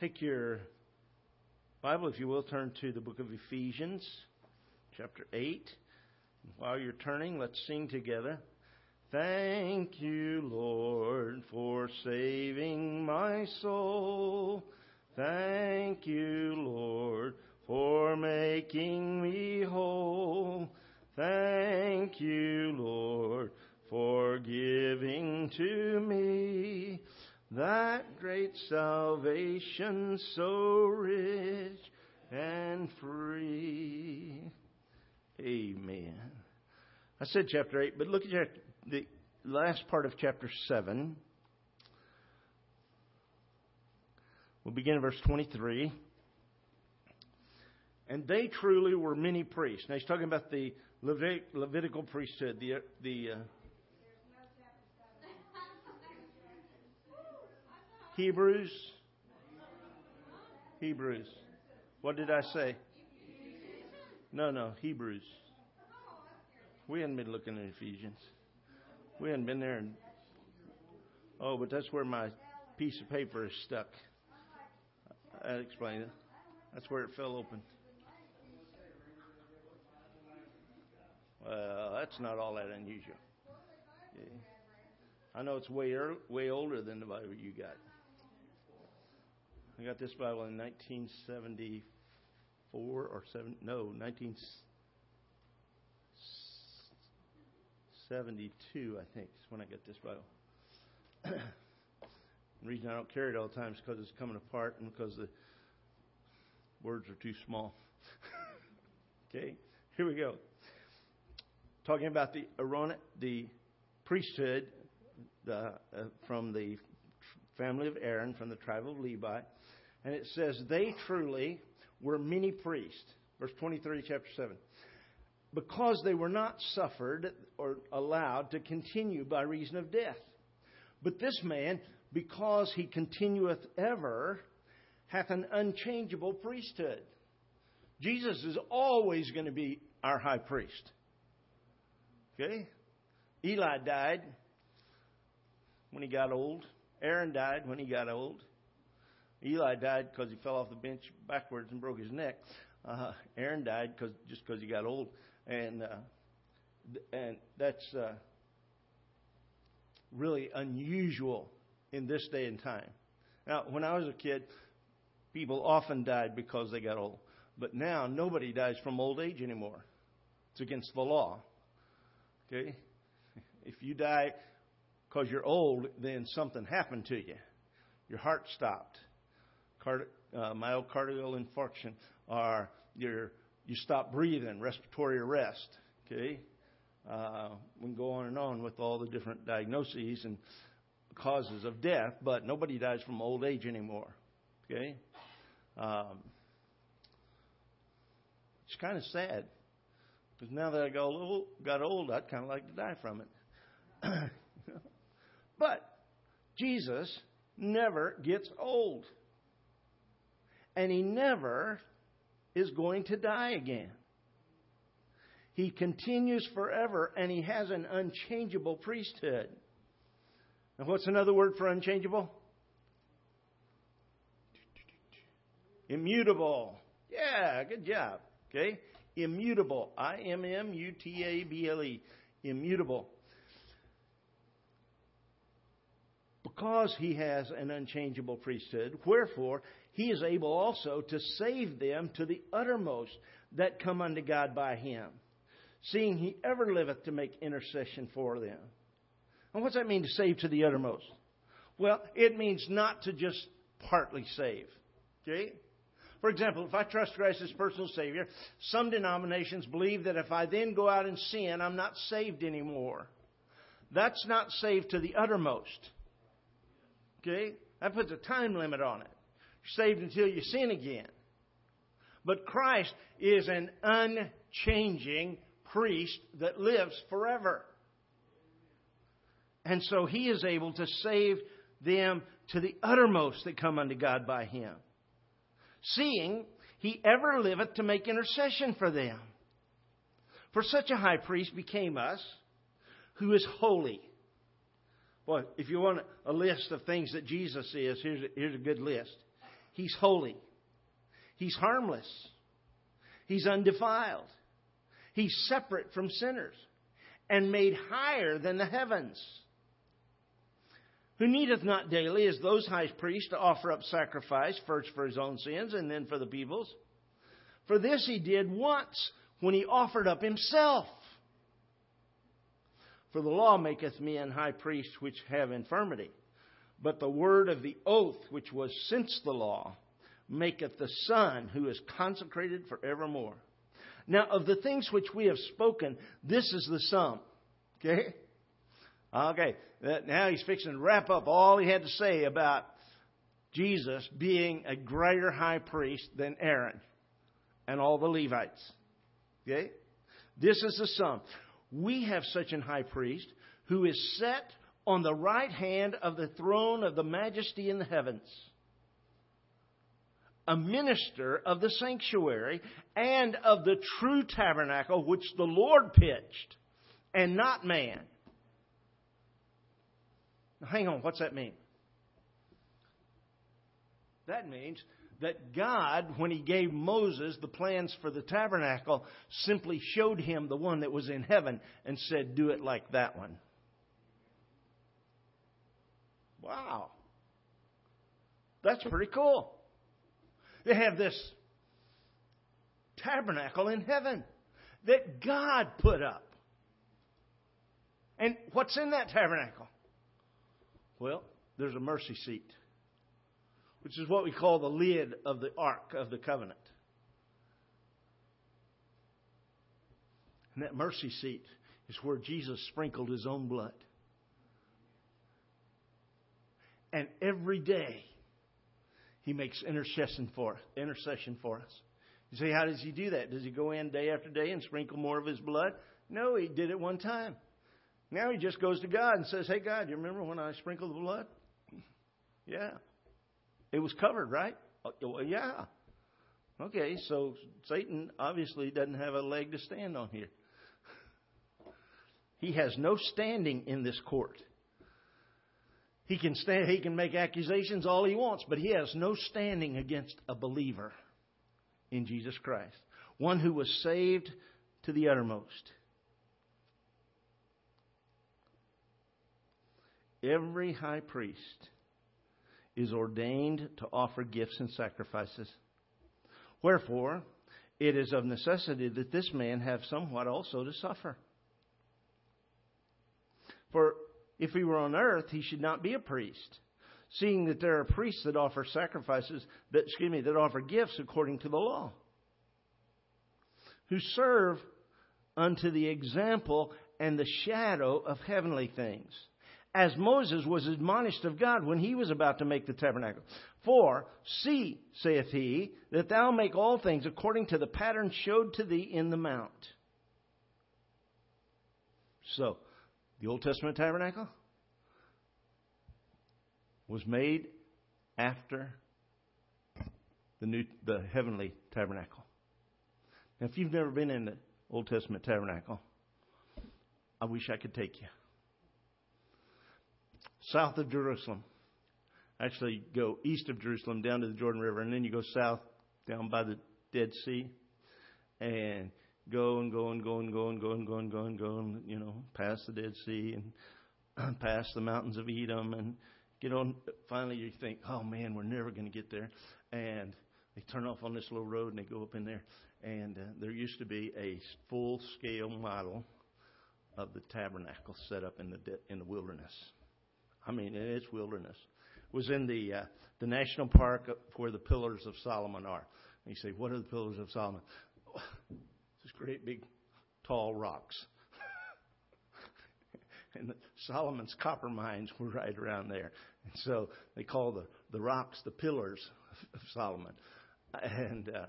Take your Bible, if you will, turn to the book of Ephesians, chapter 8. While you're turning, let's sing together. Thank you, Lord, for saving my soul. Thank you, Lord, for making me whole. Thank you, Lord, for giving to me that great salvation so rich and free. Amen. I said chapter 8, but look at the last part of chapter 7. We'll begin in verse 23. And they truly were many priests. Now he's talking about the Levitical priesthood, the, the uh, Hebrews. Hebrews. What did I say? No, no, Hebrews. We hadn't been looking at Ephesians. We hadn't been there. And, oh, but that's where my piece of paper is stuck. That explains it. That's where it fell open. Well, that's not all that unusual. Yeah. I know it's way er- way older than the Bible you got. I got this Bible in 1974 or seven. No, 1972. I think is when I got this Bible. the reason I don't carry it all the time is because it's coming apart and because the words are too small. okay, here we go. Talking about the Aaronic, the priesthood the, uh, from the family of Aaron, from the tribe of Levi. And it says, They truly were many priests. Verse 23, chapter 7. Because they were not suffered or allowed to continue by reason of death. But this man, because he continueth ever, hath an unchangeable priesthood. Jesus is always going to be our high priest. Okay? Eli died when he got old. Aaron died when he got old. Eli died because he fell off the bench backwards and broke his neck. Uh, Aaron died cause, just because he got old, and uh, and that's uh, really unusual in this day and time. Now, when I was a kid, people often died because they got old, but now nobody dies from old age anymore. It's against the law. Okay, if you die because you're old, then something happened to you. Your heart stopped card, uh, myocardial infarction, or you you stop breathing, respiratory arrest. Okay, uh, we can go on and on with all the different diagnoses and causes of death, but nobody dies from old age anymore. Okay, um, it's kind of sad because now that I got got old, I'd kind of like to die from it. but Jesus never gets old and he never is going to die again. He continues forever, and he has an unchangeable priesthood. And what's another word for unchangeable? Immutable. Yeah, good job. Okay? Immutable. I M M U T A B L E. Immutable. Because he has an unchangeable priesthood, wherefore he is able also to save them to the uttermost that come unto God by him, seeing he ever liveth to make intercession for them. And what's that mean to save to the uttermost? Well, it means not to just partly save. Okay? For example, if I trust Christ as personal Savior, some denominations believe that if I then go out and sin, I'm not saved anymore. That's not saved to the uttermost. Okay? That puts a time limit on it saved until you sin again. But Christ is an unchanging priest that lives forever. And so he is able to save them to the uttermost that come unto God by him. Seeing he ever liveth to make intercession for them. For such a high priest became us, who is holy. Boy, if you want a list of things that Jesus is, here's a, here's a good list. He's holy. He's harmless. He's undefiled. He's separate from sinners and made higher than the heavens. Who needeth not daily, as those high priests, to offer up sacrifice, first for his own sins and then for the people's. For this he did once when he offered up himself. For the law maketh men high priests which have infirmity. But the word of the oath, which was since the law, maketh the Son who is consecrated for evermore. Now, of the things which we have spoken, this is the sum. Okay? Okay. Now he's fixing to wrap up all he had to say about Jesus being a greater high priest than Aaron and all the Levites. Okay? This is the sum. We have such an high priest who is set on the right hand of the throne of the majesty in the heavens a minister of the sanctuary and of the true tabernacle which the Lord pitched and not man. Now, hang on, what's that mean? That means that God, when He gave Moses the plans for the tabernacle, simply showed him the one that was in heaven and said, Do it like that one. Wow. That's pretty cool. They have this tabernacle in heaven that God put up. And what's in that tabernacle? Well, there's a mercy seat, which is what we call the lid of the ark of the covenant. And that mercy seat is where Jesus sprinkled his own blood. And every day, he makes intercession for intercession for us. You say, how does he do that? Does he go in day after day and sprinkle more of his blood? No, he did it one time. Now he just goes to God and says, Hey God, you remember when I sprinkled the blood? Yeah. It was covered, right? Oh, yeah. Okay, so Satan obviously doesn't have a leg to stand on here. He has no standing in this court. He can stand, he can make accusations all he wants, but he has no standing against a believer in Jesus Christ. One who was saved to the uttermost. Every high priest is ordained to offer gifts and sacrifices. Wherefore, it is of necessity that this man have somewhat also to suffer. For if he were on earth, he should not be a priest, seeing that there are priests that offer sacrifices, that, excuse me, that offer gifts according to the law, who serve unto the example and the shadow of heavenly things. As Moses was admonished of God when he was about to make the tabernacle. For, see, saith he, that thou make all things according to the pattern showed to thee in the mount. So, the Old Testament tabernacle was made after the new the heavenly tabernacle. Now if you've never been in the Old Testament tabernacle, I wish I could take you. South of Jerusalem. Actually go east of Jerusalem down to the Jordan River and then you go south down by the Dead Sea and go and go and go and go and go and go and go and go and you know past the Dead Sea and past the mountains of Edom and get on. Finally, you think, oh man, we're never going to get there, and they turn off on this little road and they go up in there, and uh, there used to be a full scale model of the tabernacle set up in the de- in the wilderness. I mean, it's wilderness. It was in the uh, the national park where the pillars of Solomon are. And you say, what are the pillars of Solomon? These great big tall rocks. and Solomon's copper mines were right around there. And so they call the, the rocks the pillars of, of Solomon. And uh,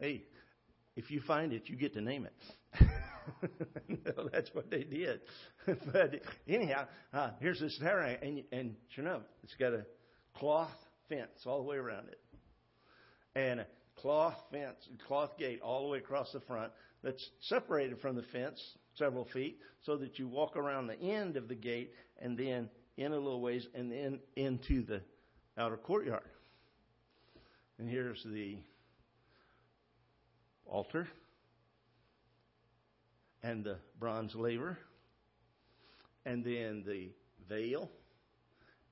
hey, if you find it, you get to name it. no, that's what they did. but anyhow, uh, here's this tabernacle, and, and sure enough, it's got a cloth fence all the way around it. And a cloth fence, cloth gate all the way across the front that's separated from the fence several feet so that you walk around the end of the gate and then in a little ways and then into the outer courtyard. And here's the altar and the bronze laver and then the veil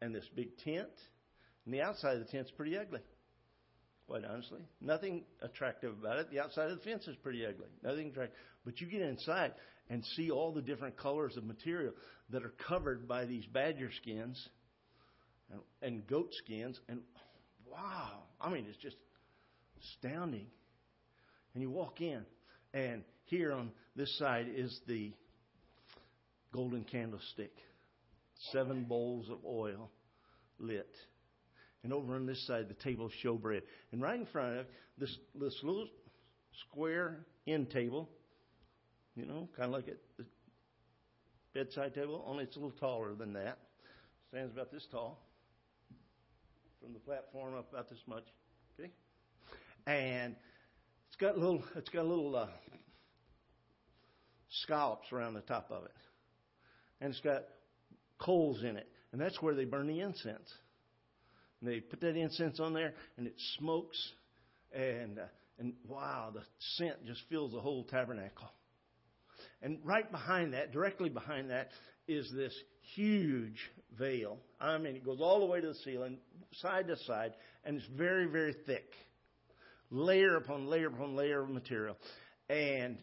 and this big tent. And the outside of the tent's pretty ugly, quite honestly. Nothing attractive about it. The outside of the fence is pretty ugly. Nothing attractive. But you get inside and see all the different colors of material that are covered by these badger skins and, and goat skins. And wow, I mean, it's just astounding. And you walk in, and here on this side is the golden candlestick, seven bowls of oil lit. And over on this side, the table of showbread. And right in front of this, this little square end table, you know, kind of like a bedside table, only it's a little taller than that. Stands about this tall. From the platform up about this much. Okay? And it's got a little it's got a little uh, scallops around the top of it. And it's got coals in it. And that's where they burn the incense. And they put that incense on there and it smokes and uh, and wow, the scent just fills the whole tabernacle. And right behind that, directly behind that, is this huge veil. I mean, it goes all the way to the ceiling, side to side, and it's very, very thick. Layer upon layer upon layer of material. And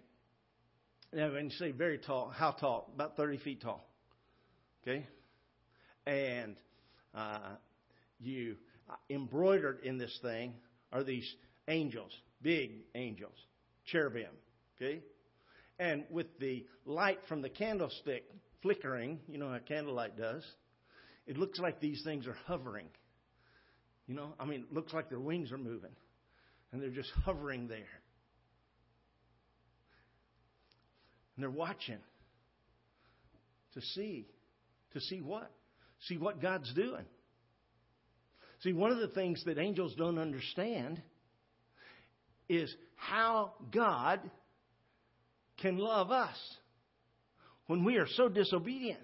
now, when you say very tall, how tall? About 30 feet tall. Okay? And uh, you uh, embroidered in this thing are these angels, big angels, cherubim. Okay? And with the light from the candlestick flickering, you know how candlelight does, it looks like these things are hovering. You know, I mean, it looks like their wings are moving. And they're just hovering there. And they're watching to see. To see what? See what God's doing. See, one of the things that angels don't understand is how God can love us when we are so disobedient.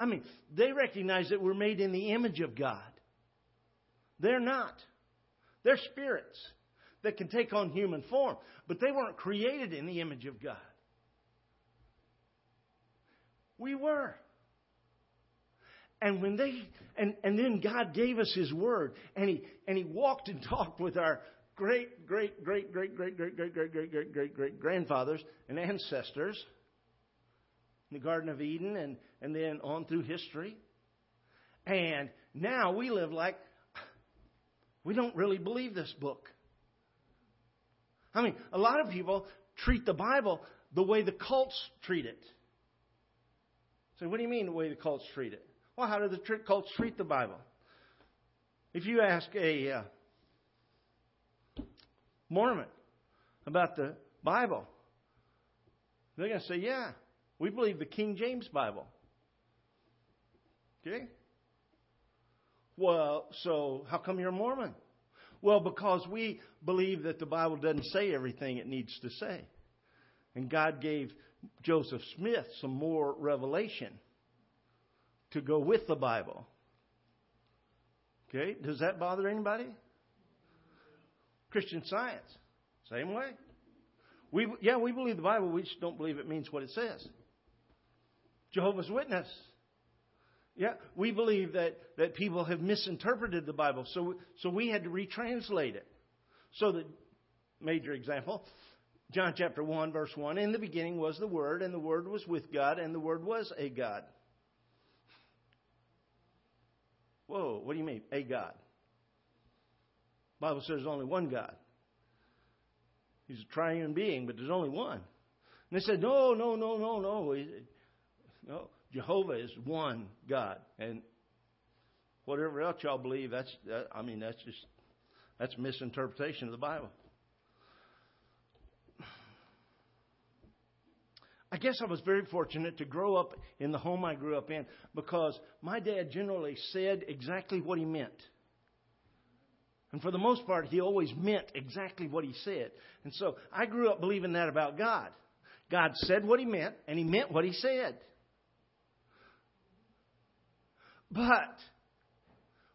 I mean, they recognize that we're made in the image of God. They're not. They're spirits that can take on human form, but they weren't created in the image of God. We were. And when they and, and then God gave us his word and he and he walked and talked with our great, great, great, great, great, great, great, great, great, great, great, great grandfathers and ancestors in the Garden of Eden and, and then on through history. And now we live like we don't really believe this book. I mean, a lot of people treat the Bible the way the cults treat it. So, what do you mean the way the cults treat it? Well, how do the cults treat the Bible? If you ask a uh, Mormon about the Bible, they're going to say, yeah, we believe the King James Bible. Okay? Well, so how come you're a Mormon? Well, because we believe that the Bible doesn't say everything it needs to say. And God gave Joseph Smith some more revelation to go with the Bible. Okay? Does that bother anybody? Christian science, same way. We, yeah, we believe the Bible, we just don't believe it means what it says. Jehovah's Witness. Yeah, we believe that, that people have misinterpreted the Bible, so, so we had to retranslate it. So, the major example, John chapter 1, verse 1 In the beginning was the Word, and the Word was with God, and the Word was a God. Whoa, what do you mean, a God? The Bible says there's only one God. He's a triune being, but there's only one. And they said, no, no, no, no, no. No, Jehovah is one God. And whatever else y'all believe, that's, that, I mean, that's just, that's misinterpretation of the Bible. I guess I was very fortunate to grow up in the home I grew up in because my dad generally said exactly what he meant. And for the most part, he always meant exactly what he said. And so I grew up believing that about God. God said what he meant, and he meant what he said. But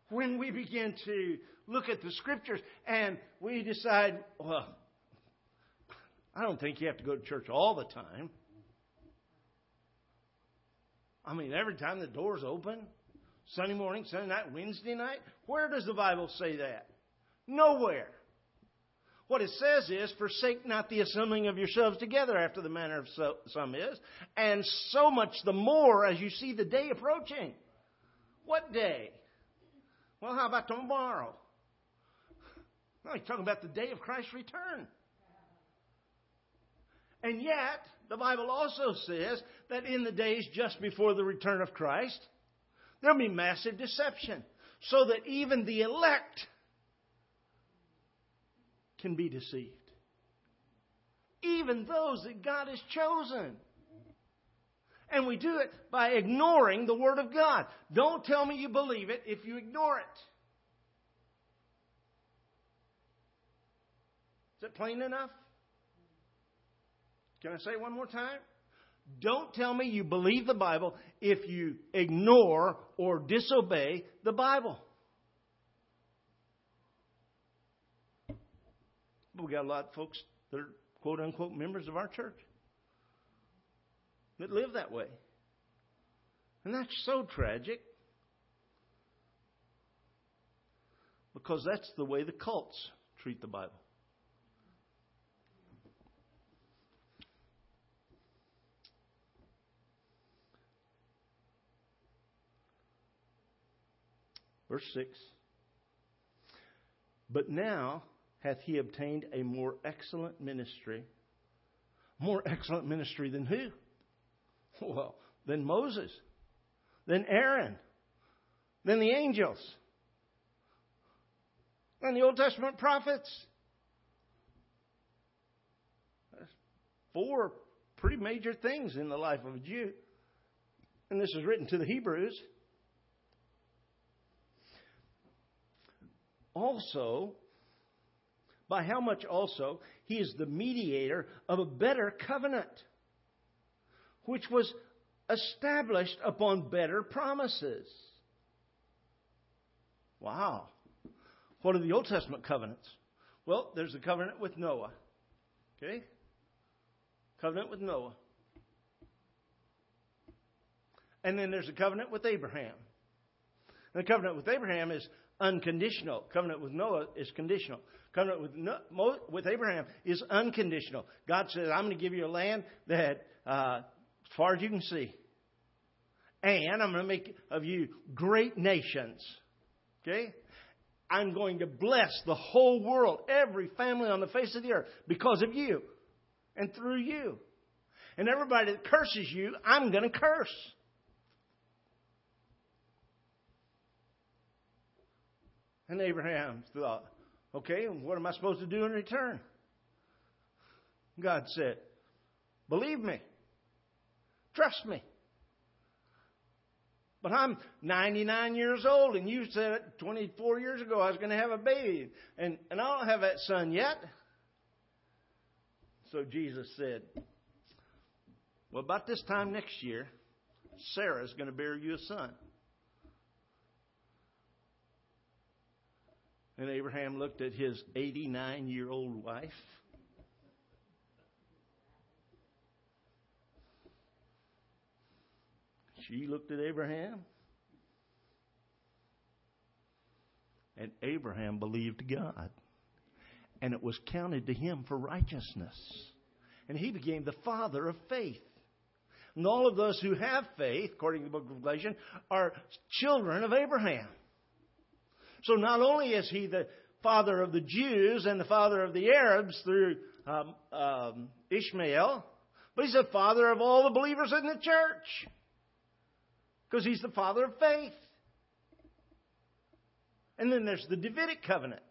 when we begin to look at the scriptures and we decide, well, I don't think you have to go to church all the time. I mean, every time the door's open, Sunday morning, Sunday night, Wednesday night, where does the Bible say that? Nowhere. What it says is, forsake not the assembling of yourselves together after the manner of some is, and so much the more as you see the day approaching. What day? Well, how about tomorrow? No, he's talking about the day of Christ's return. And yet, the Bible also says that in the days just before the return of Christ, there'll be massive deception, so that even the elect can be deceived. Even those that God has chosen. And we do it by ignoring the Word of God. Don't tell me you believe it if you ignore it. Is it plain enough? Can I say it one more time? Don't tell me you believe the Bible if you ignore or disobey the Bible. we got a lot of folks that are quote unquote members of our church that live that way. And that's so tragic. Because that's the way the cults treat the Bible. Verse 6. But now hath he obtained a more excellent ministry. More excellent ministry than who? Well, then Moses, then Aaron, then the angels, then the Old Testament prophets. That's four pretty major things in the life of a Jew. And this is written to the Hebrews. Also, by how much also he is the mediator of a better covenant, which was established upon better promises. Wow. What are the Old Testament covenants? Well, there's the covenant with Noah. Okay? Covenant with Noah. And then there's a covenant with Abraham. And the covenant with Abraham is unconditional. Covenant with Noah is conditional. Covenant with, with Abraham is unconditional. God says, I'm going to give you a land that, uh, as far as you can see. And I'm going to make of you great nations. Okay? I'm going to bless the whole world, every family on the face of the earth, because of you and through you. And everybody that curses you, I'm going to curse. And Abraham thought, okay, what am I supposed to do in return? God said, believe me, trust me. But I'm 99 years old, and you said 24 years ago I was going to have a baby, and, and I don't have that son yet. So Jesus said, Well, about this time next year, Sarah's going to bear you a son. And Abraham looked at his 89 year old wife. She looked at Abraham. And Abraham believed God. And it was counted to him for righteousness. And he became the father of faith. And all of those who have faith, according to the book of Galatians, are children of Abraham. So not only is he the father of the Jews and the father of the Arabs through um, um, Ishmael, but he's the father of all the believers in the church because he's the father of faith. And then there's the Davidic covenant,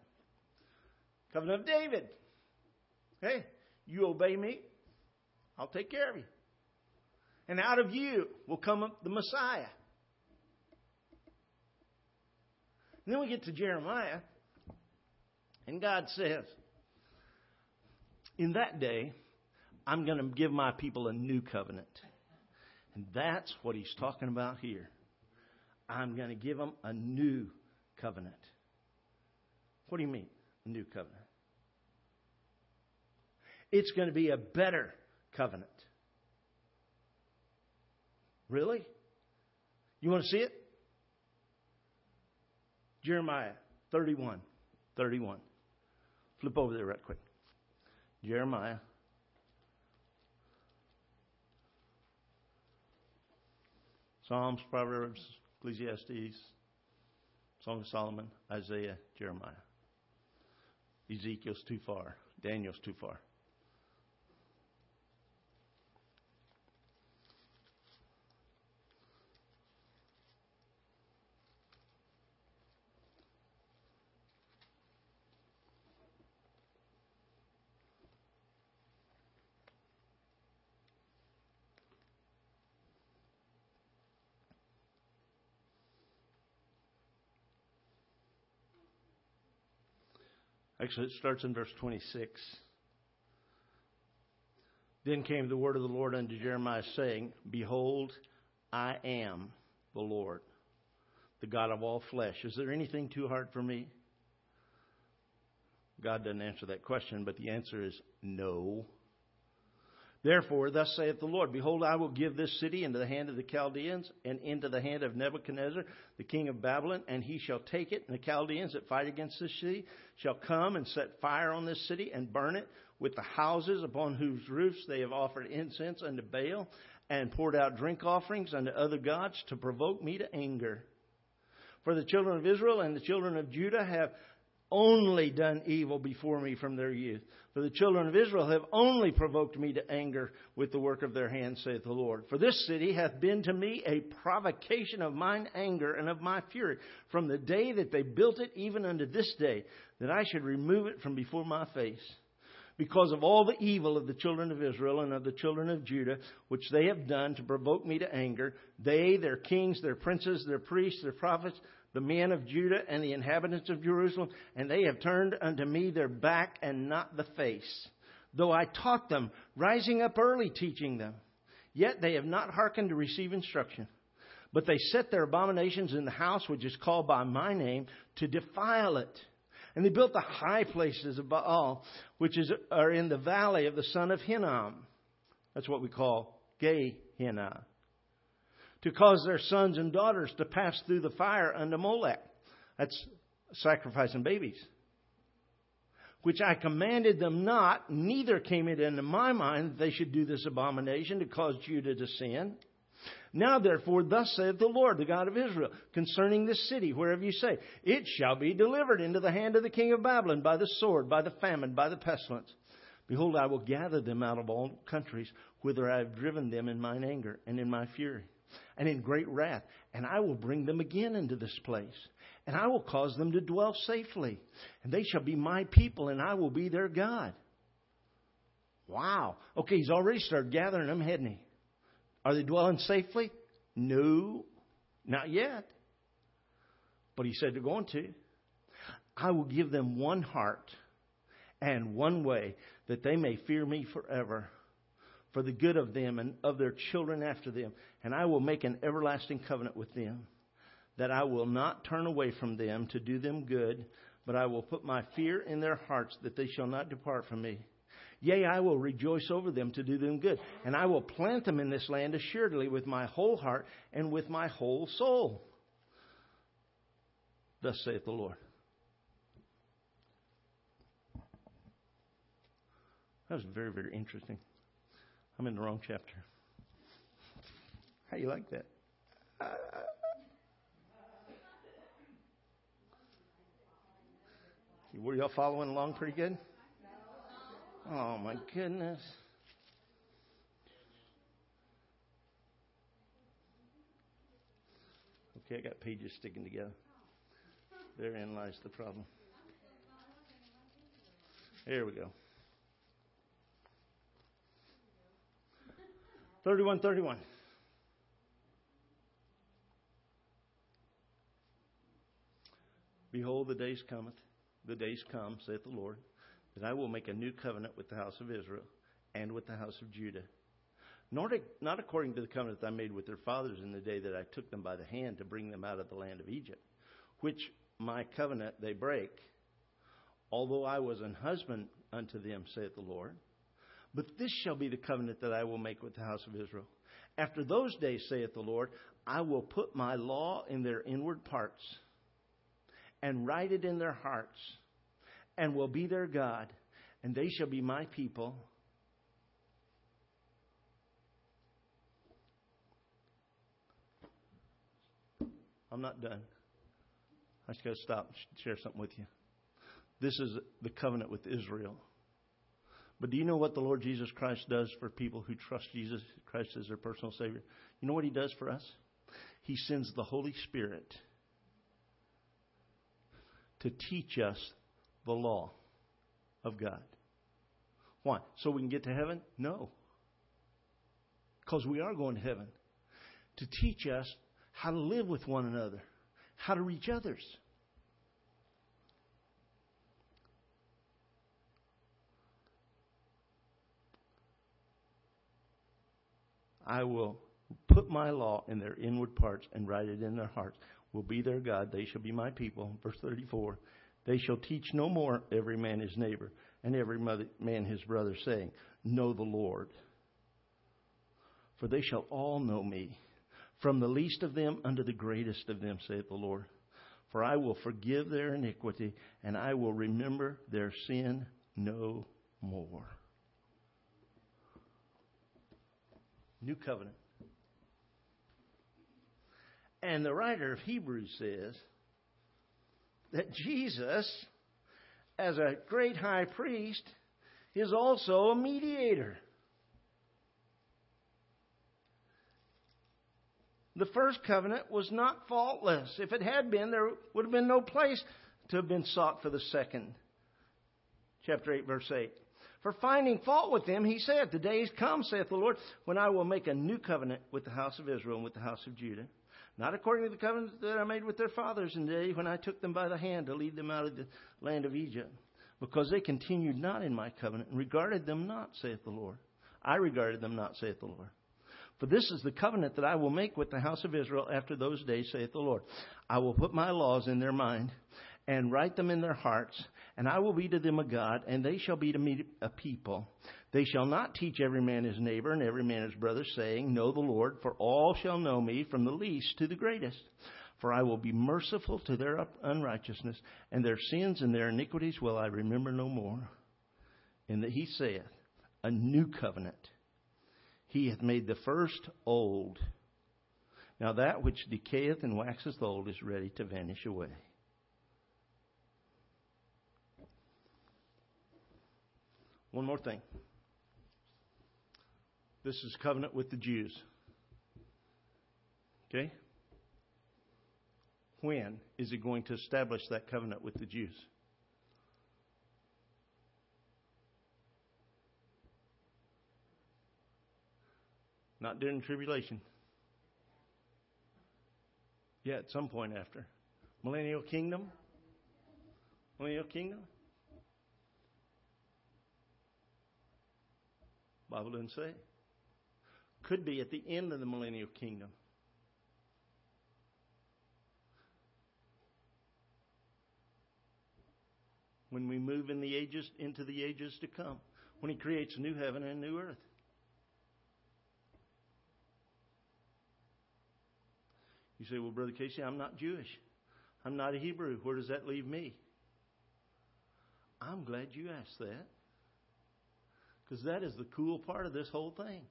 covenant of David. Hey, you obey me, I'll take care of you. And out of you will come the Messiah. And then we get to Jeremiah, and God says, In that day, I'm going to give my people a new covenant. And that's what he's talking about here. I'm going to give them a new covenant. What do you mean, a new covenant? It's going to be a better covenant. Really? You want to see it? Jeremiah 31. 31. Flip over there right quick. Jeremiah. Psalms, Proverbs, Ecclesiastes, Song of Solomon, Isaiah, Jeremiah. Ezekiel's too far. Daniel's too far. Actually, it starts in verse 26. Then came the word of the Lord unto Jeremiah, saying, Behold, I am the Lord, the God of all flesh. Is there anything too hard for me? God doesn't answer that question, but the answer is no. Therefore, thus saith the Lord Behold, I will give this city into the hand of the Chaldeans, and into the hand of Nebuchadnezzar, the king of Babylon, and he shall take it. And the Chaldeans that fight against this city shall come and set fire on this city, and burn it with the houses upon whose roofs they have offered incense unto Baal, and poured out drink offerings unto other gods to provoke me to anger. For the children of Israel and the children of Judah have only done evil before me from their youth. For the children of Israel have only provoked me to anger with the work of their hands, saith the Lord. For this city hath been to me a provocation of mine anger and of my fury, from the day that they built it even unto this day, that I should remove it from before my face. Because of all the evil of the children of Israel and of the children of Judah, which they have done to provoke me to anger, they, their kings, their princes, their priests, their prophets, the men of Judah and the inhabitants of Jerusalem, and they have turned unto me their back and not the face. Though I taught them, rising up early teaching them, yet they have not hearkened to receive instruction. But they set their abominations in the house which is called by my name to defile it. And they built the high places of Baal, which is, are in the valley of the son of Hinnom. That's what we call Hinnom to cause their sons and daughters to pass through the fire unto Molech. That's sacrificing babies. Which I commanded them not, neither came it into my mind that they should do this abomination to cause Judah to sin. Now therefore, thus saith the Lord, the God of Israel, concerning this city, wherever you say, it shall be delivered into the hand of the king of Babylon by the sword, by the famine, by the pestilence. Behold, I will gather them out of all countries, whither I have driven them in mine anger and in my fury and in great wrath. And I will bring them again into this place. And I will cause them to dwell safely. And they shall be my people, and I will be their God. Wow. Okay, he's already started gathering them, hadn't he? Are they dwelling safely? No, not yet. But he said they're going to. I will give them one heart and one way that they may fear me forever for the good of them and of their children after them. And I will make an everlasting covenant with them, that I will not turn away from them to do them good, but I will put my fear in their hearts that they shall not depart from me. Yea, I will rejoice over them to do them good, and I will plant them in this land assuredly with my whole heart and with my whole soul. Thus saith the Lord. That was very, very interesting. I'm in the wrong chapter. How you like that? Uh, were y'all following along pretty good? Oh my goodness. Okay, I got pages sticking together. Therein lies the problem. There we go. 31 31. Behold, the days cometh, the days come, saith the Lord, that I will make a new covenant with the house of Israel and with the house of Judah. Not, not according to the covenant I made with their fathers in the day that I took them by the hand to bring them out of the land of Egypt, which my covenant they break, although I was an husband unto them, saith the Lord. But this shall be the covenant that I will make with the house of Israel. After those days, saith the Lord, I will put my law in their inward parts and write it in their hearts and will be their God, and they shall be my people. I'm not done. I just got to stop and share something with you. This is the covenant with Israel. But do you know what the Lord Jesus Christ does for people who trust Jesus Christ as their personal Savior? You know what He does for us? He sends the Holy Spirit to teach us the law of God. Why? So we can get to heaven? No. Because we are going to heaven. To teach us how to live with one another, how to reach others. I will put my law in their inward parts and write it in their hearts. Will be their God. They shall be my people. Verse 34. They shall teach no more every man his neighbor and every man his brother, saying, Know the Lord. For they shall all know me, from the least of them unto the greatest of them, saith the Lord. For I will forgive their iniquity, and I will remember their sin no more. New covenant. And the writer of Hebrews says that Jesus, as a great high priest, is also a mediator. The first covenant was not faultless. If it had been, there would have been no place to have been sought for the second. Chapter 8, verse 8. For finding fault with them, he said, The days come, saith the Lord, when I will make a new covenant with the house of Israel and with the house of Judah. Not according to the covenant that I made with their fathers in the day when I took them by the hand to lead them out of the land of Egypt. Because they continued not in my covenant and regarded them not, saith the Lord. I regarded them not, saith the Lord. For this is the covenant that I will make with the house of Israel after those days, saith the Lord. I will put my laws in their mind and write them in their hearts, and I will be to them a God, and they shall be to me a people. They shall not teach every man his neighbor and every man his brother, saying, Know the Lord, for all shall know me, from the least to the greatest. For I will be merciful to their unrighteousness, and their sins and their iniquities will I remember no more. And that he saith, A new covenant. He hath made the first old. Now that which decayeth and waxeth old is ready to vanish away. One more thing. This is covenant with the Jews. Okay? When is he going to establish that covenant with the Jews? Not during tribulation. Yeah, at some point after. Millennial kingdom? Millennial kingdom? Bible doesn't say. Could be at the end of the millennial kingdom. When we move in the ages into the ages to come, when he creates a new heaven and a new earth. You say, Well, Brother Casey, I'm not Jewish. I'm not a Hebrew. Where does that leave me? I'm glad you asked that. Because that is the cool part of this whole thing.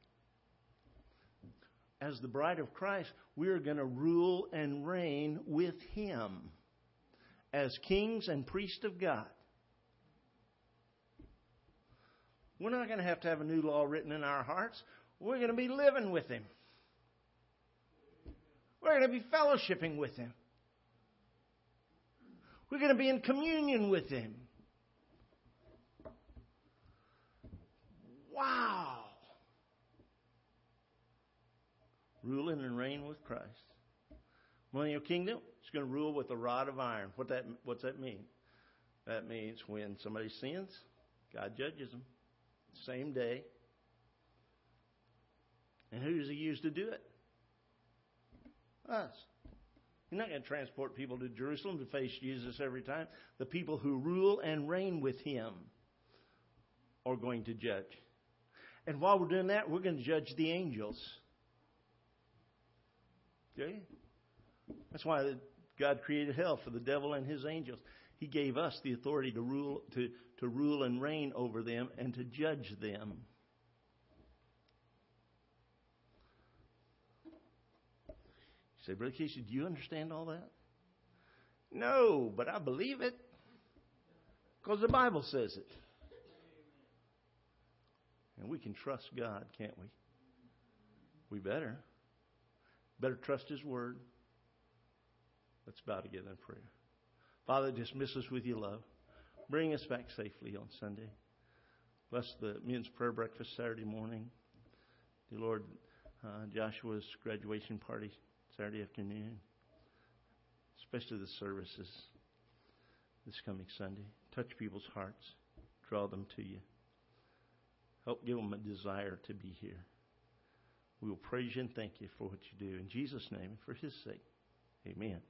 As the bride of Christ, we are going to rule and reign with Him as kings and priests of God. We're not going to have to have a new law written in our hearts. We're going to be living with Him. We're going to be fellowshipping with Him. We're going to be in communion with Him. Wow. Ruling and reign with Christ. Millennial kingdom is going to rule with a rod of iron. What that what's that mean? That means when somebody sins, God judges them. Same day. And who does he use to do it? Us. He's not going to transport people to Jerusalem to face Jesus every time. The people who rule and reign with him are going to judge. And while we're doing that, we're going to judge the angels. Okay? That's why God created hell for the devil and his angels. He gave us the authority to rule to, to rule and reign over them and to judge them. You say, Brother Casey, do you understand all that? No, but I believe it. Because the Bible says it. And we can trust God, can't we? We better. Better trust His Word. Let's bow together in prayer. Father, dismiss us with your love. Bring us back safely on Sunday. Bless the men's prayer breakfast Saturday morning. Dear Lord, uh, Joshua's graduation party Saturday afternoon, especially the services this coming Sunday. Touch people's hearts, draw them to you. Help give them a desire to be here. We will praise you and thank you for what you do. In Jesus' name and for his sake, amen.